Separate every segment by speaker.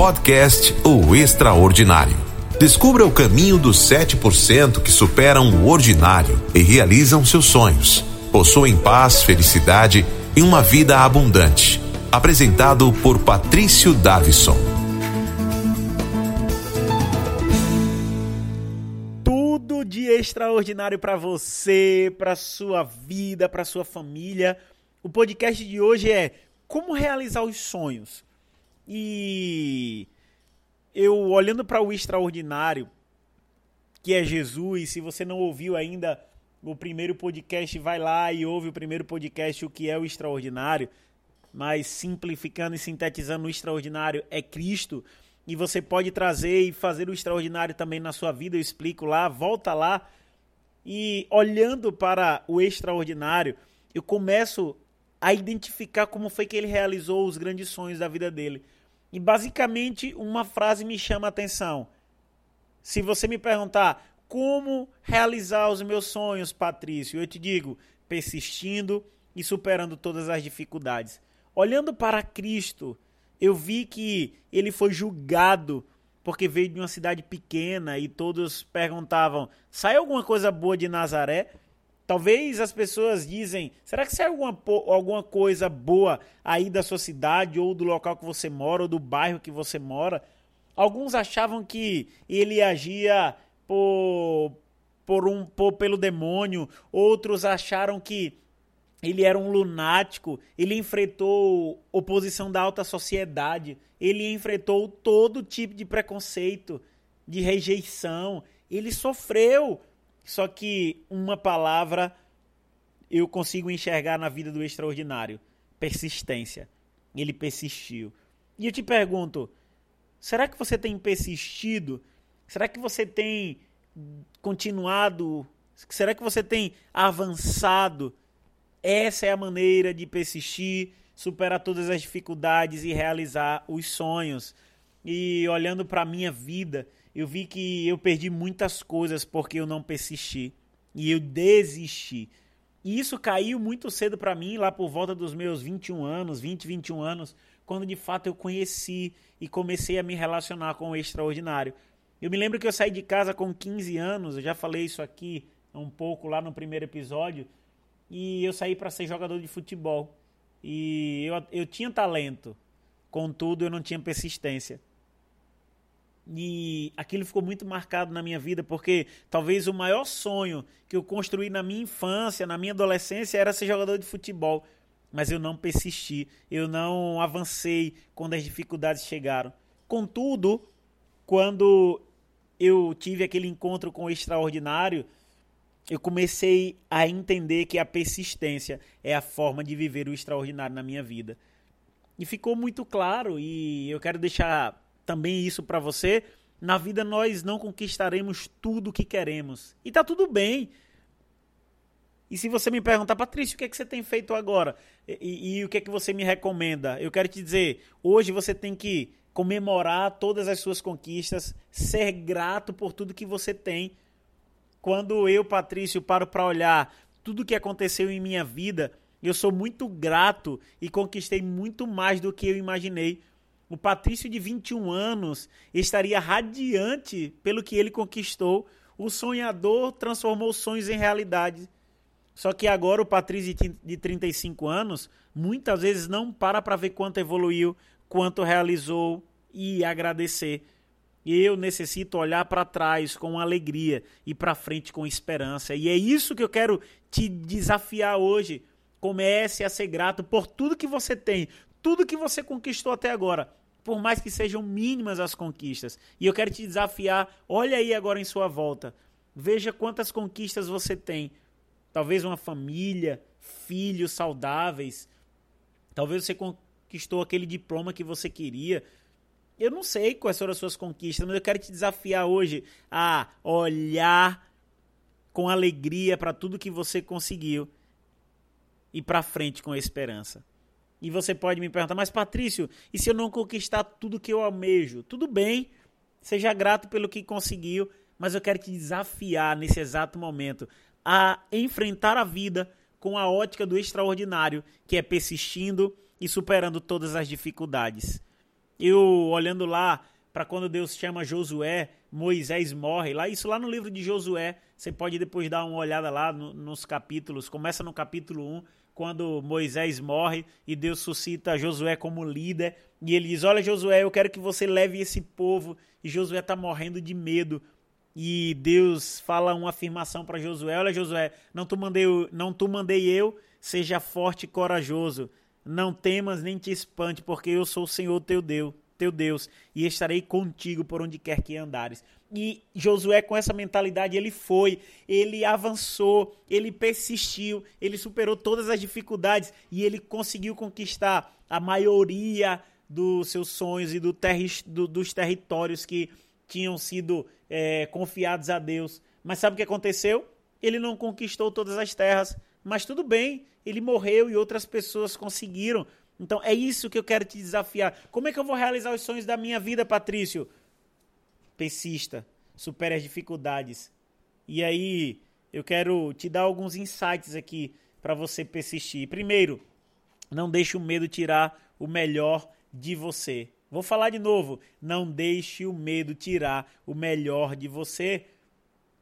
Speaker 1: Podcast O Extraordinário. Descubra o caminho dos 7% que superam o ordinário e realizam seus sonhos. Possuem paz, felicidade e uma vida abundante. Apresentado por Patrício Davison.
Speaker 2: Tudo de extraordinário para você, para sua vida, para sua família. O podcast de hoje é como realizar os sonhos. E eu olhando para o extraordinário, que é Jesus, se você não ouviu ainda o primeiro podcast, vai lá e ouve o primeiro podcast, o que é o extraordinário. Mas simplificando e sintetizando, o extraordinário é Cristo. E você pode trazer e fazer o extraordinário também na sua vida, eu explico lá, volta lá. E olhando para o extraordinário, eu começo a identificar como foi que ele realizou os grandes sonhos da vida dele. E basicamente uma frase me chama a atenção. Se você me perguntar como realizar os meus sonhos, Patrício, eu te digo, persistindo e superando todas as dificuldades. Olhando para Cristo, eu vi que ele foi julgado porque veio de uma cidade pequena e todos perguntavam: sai alguma coisa boa de Nazaré? Talvez as pessoas dizem, será que sai alguma, alguma coisa boa aí da sua cidade ou do local que você mora ou do bairro que você mora? Alguns achavam que ele agia por, por um, por, pelo demônio, outros acharam que ele era um lunático, ele enfrentou oposição da alta sociedade, ele enfrentou todo tipo de preconceito, de rejeição, ele sofreu só que uma palavra eu consigo enxergar na vida do extraordinário: persistência. Ele persistiu. E eu te pergunto: será que você tem persistido? Será que você tem continuado? Será que você tem avançado? Essa é a maneira de persistir, superar todas as dificuldades e realizar os sonhos. E olhando para a minha vida, eu vi que eu perdi muitas coisas porque eu não persisti e eu desisti. E isso caiu muito cedo para mim, lá por volta dos meus 21 anos, 20, 21 anos, quando de fato eu conheci e comecei a me relacionar com o extraordinário. Eu me lembro que eu saí de casa com 15 anos, eu já falei isso aqui um pouco lá no primeiro episódio, e eu saí para ser jogador de futebol. E eu, eu tinha talento, contudo eu não tinha persistência. E aquilo ficou muito marcado na minha vida, porque talvez o maior sonho que eu construí na minha infância, na minha adolescência, era ser jogador de futebol. Mas eu não persisti, eu não avancei quando as dificuldades chegaram. Contudo, quando eu tive aquele encontro com o extraordinário, eu comecei a entender que a persistência é a forma de viver o extraordinário na minha vida. E ficou muito claro, e eu quero deixar também isso para você. Na vida nós não conquistaremos tudo o que queremos. E tá tudo bem. E se você me perguntar, Patrício, o que é que você tem feito agora? E, e, e, o que é que você me recomenda? Eu quero te dizer, hoje você tem que comemorar todas as suas conquistas, ser grato por tudo que você tem. Quando eu, Patrício, paro para olhar tudo que aconteceu em minha vida, eu sou muito grato e conquistei muito mais do que eu imaginei o Patrício de 21 anos estaria radiante pelo que ele conquistou. O sonhador transformou sonhos em realidade. Só que agora o Patrício de 35 anos muitas vezes não para para ver quanto evoluiu, quanto realizou e agradecer. Eu necessito olhar para trás com alegria e para frente com esperança. E é isso que eu quero te desafiar hoje. Comece a ser grato por tudo que você tem, tudo que você conquistou até agora por mais que sejam mínimas as conquistas. E eu quero te desafiar, olha aí agora em sua volta. Veja quantas conquistas você tem. Talvez uma família, filhos saudáveis. Talvez você conquistou aquele diploma que você queria. Eu não sei quais foram as suas conquistas, mas eu quero te desafiar hoje a olhar com alegria para tudo que você conseguiu e para frente com esperança. E você pode me perguntar, mas Patrício, e se eu não conquistar tudo que eu almejo? Tudo bem, seja grato pelo que conseguiu, mas eu quero te desafiar nesse exato momento a enfrentar a vida com a ótica do extraordinário, que é persistindo e superando todas as dificuldades. Eu olhando lá para quando Deus chama Josué, Moisés morre, lá isso lá no livro de Josué, você pode depois dar uma olhada lá no, nos capítulos, começa no capítulo 1, quando Moisés morre e Deus suscita Josué como líder, e ele diz: "Olha Josué, eu quero que você leve esse povo". E Josué está morrendo de medo. E Deus fala uma afirmação para Josué: "Olha Josué, não tu mandei, não tu mandei eu, seja forte e corajoso. Não temas nem te espante, porque eu sou o Senhor teu Deus, teu Deus, e estarei contigo por onde quer que andares. E Josué, com essa mentalidade, ele foi, ele avançou, ele persistiu, ele superou todas as dificuldades e ele conseguiu conquistar a maioria dos seus sonhos e do terri do, dos territórios que tinham sido é, confiados a Deus. Mas sabe o que aconteceu? Ele não conquistou todas as terras, mas tudo bem, ele morreu e outras pessoas conseguiram. Então é isso que eu quero te desafiar. Como é que eu vou realizar os sonhos da minha vida, Patrício? Persista, supere as dificuldades. E aí, eu quero te dar alguns insights aqui para você persistir. Primeiro, não deixe o medo tirar o melhor de você. Vou falar de novo. Não deixe o medo tirar o melhor de você.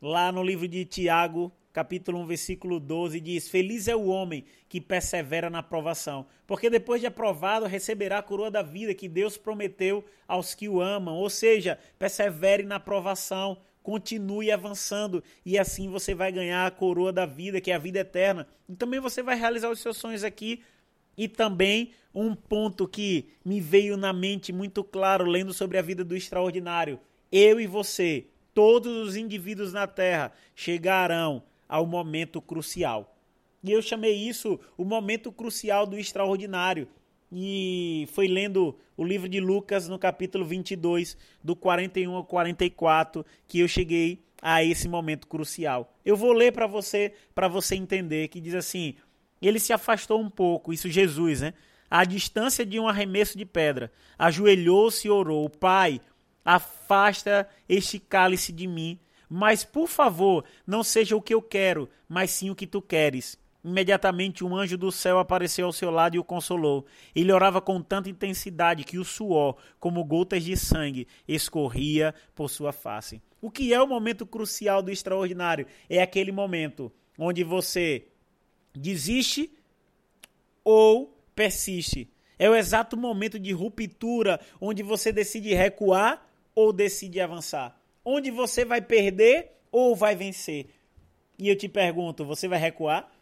Speaker 2: Lá no livro de Tiago, capítulo 1, versículo 12, diz: Feliz é o homem que persevera na provação, porque depois de aprovado receberá a coroa da vida que Deus prometeu aos que o amam. Ou seja, persevere na provação, continue avançando e assim você vai ganhar a coroa da vida, que é a vida eterna. E também você vai realizar os seus sonhos aqui. E também um ponto que me veio na mente muito claro lendo sobre a vida do extraordinário. Eu e você, todos os indivíduos na Terra chegarão ao momento crucial. E eu chamei isso o momento crucial do extraordinário. E foi lendo o livro de Lucas no capítulo 22, do 41 ao 44, que eu cheguei a esse momento crucial. Eu vou ler para você, para você entender, que diz assim: Ele se afastou um pouco, isso Jesus, né? À distância de um arremesso de pedra, ajoelhou-se e orou: Pai, afasta este cálice de mim, mas, por favor, não seja o que eu quero, mas sim o que tu queres. Imediatamente um anjo do céu apareceu ao seu lado e o consolou. Ele orava com tanta intensidade que o suor, como gotas de sangue, escorria por sua face. O que é o momento crucial do extraordinário? É aquele momento onde você desiste ou persiste. É o exato momento de ruptura onde você decide recuar ou decide avançar onde você vai perder ou vai vencer. E eu te pergunto, você vai recuar?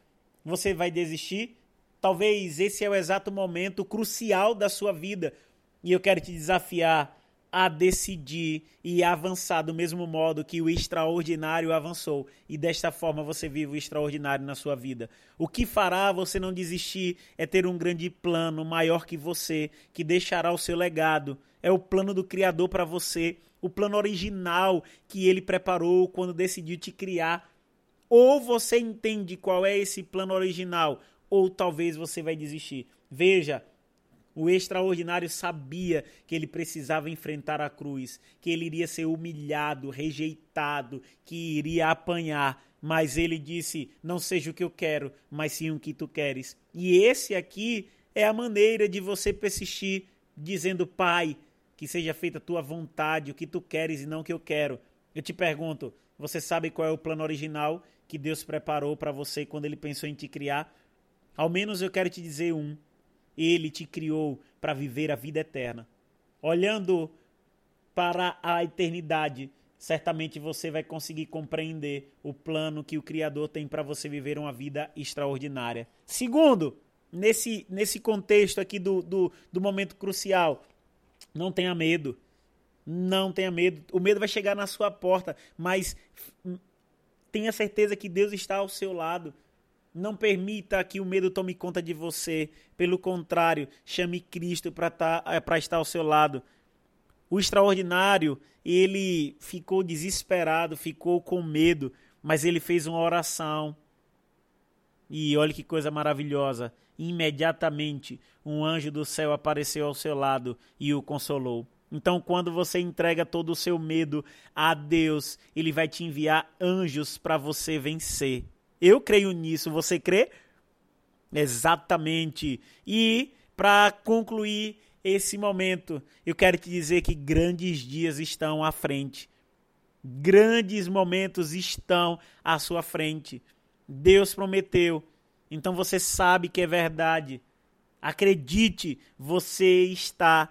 Speaker 2: Você vai desistir? Talvez esse é o exato momento crucial da sua vida. E eu quero te desafiar a decidir e avançar do mesmo modo que o extraordinário avançou. E desta forma você vive o extraordinário na sua vida. O que fará você não desistir é ter um grande plano maior que você, que deixará o seu legado. É o plano do Criador para você o plano original que ele preparou quando decidiu te criar. Ou você entende qual é esse plano original, ou talvez você vai desistir. Veja, o extraordinário sabia que ele precisava enfrentar a cruz, que ele iria ser humilhado, rejeitado, que iria apanhar, mas ele disse: Não seja o que eu quero, mas sim o que tu queres. E esse aqui é a maneira de você persistir, dizendo: Pai, que seja feita a tua vontade, o que tu queres e não o que eu quero. Eu te pergunto, você sabe qual é o plano original que Deus preparou para você quando ele pensou em te criar? Ao menos eu quero te dizer um. Ele te criou para viver a vida eterna. Olhando para a eternidade, certamente você vai conseguir compreender o plano que o Criador tem para você viver uma vida extraordinária. Segundo, nesse, nesse contexto aqui do, do, do momento crucial, não tenha medo. Não tenha medo. O medo vai chegar na sua porta, mas tenha certeza que Deus está ao seu lado. Não permita que o medo tome conta de você. Pelo contrário, chame Cristo para tá, é, estar ao seu lado. O extraordinário, ele ficou desesperado, ficou com medo, mas ele fez uma oração. E olha que coisa maravilhosa. Imediatamente, um anjo do céu apareceu ao seu lado e o consolou. Então, quando você entrega todo o seu medo a Deus, Ele vai te enviar anjos para você vencer. Eu creio nisso, você crê? Exatamente. E, para concluir esse momento, eu quero te dizer que grandes dias estão à frente. Grandes momentos estão à sua frente. Deus prometeu. Então você sabe que é verdade. Acredite, você está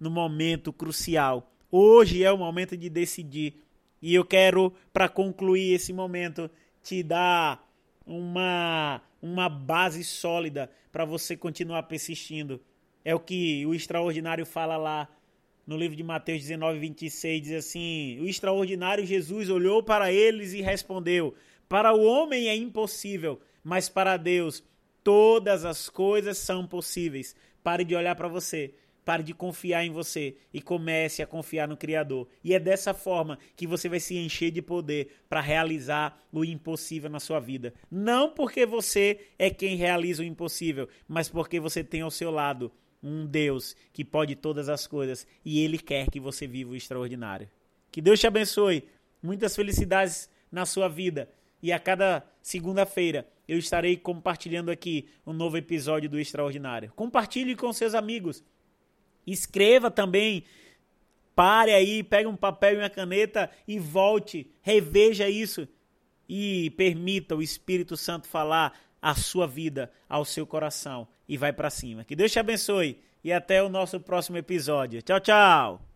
Speaker 2: no momento crucial. Hoje é o momento de decidir. E eu quero, para concluir esse momento, te dar uma, uma base sólida para você continuar persistindo. É o que o extraordinário fala lá no livro de Mateus 19, 26, diz assim: O extraordinário Jesus olhou para eles e respondeu: Para o homem é impossível, mas para Deus todas as coisas são possíveis. Pare de olhar para você Pare de confiar em você e comece a confiar no Criador. E é dessa forma que você vai se encher de poder para realizar o impossível na sua vida. Não porque você é quem realiza o impossível, mas porque você tem ao seu lado um Deus que pode todas as coisas e Ele quer que você viva o extraordinário. Que Deus te abençoe. Muitas felicidades na sua vida. E a cada segunda-feira eu estarei compartilhando aqui um novo episódio do Extraordinário. Compartilhe com seus amigos. Escreva também. Pare aí, pegue um papel e uma caneta e volte, reveja isso e permita o Espírito Santo falar a sua vida, ao seu coração e vai para cima. Que Deus te abençoe e até o nosso próximo episódio. Tchau, tchau.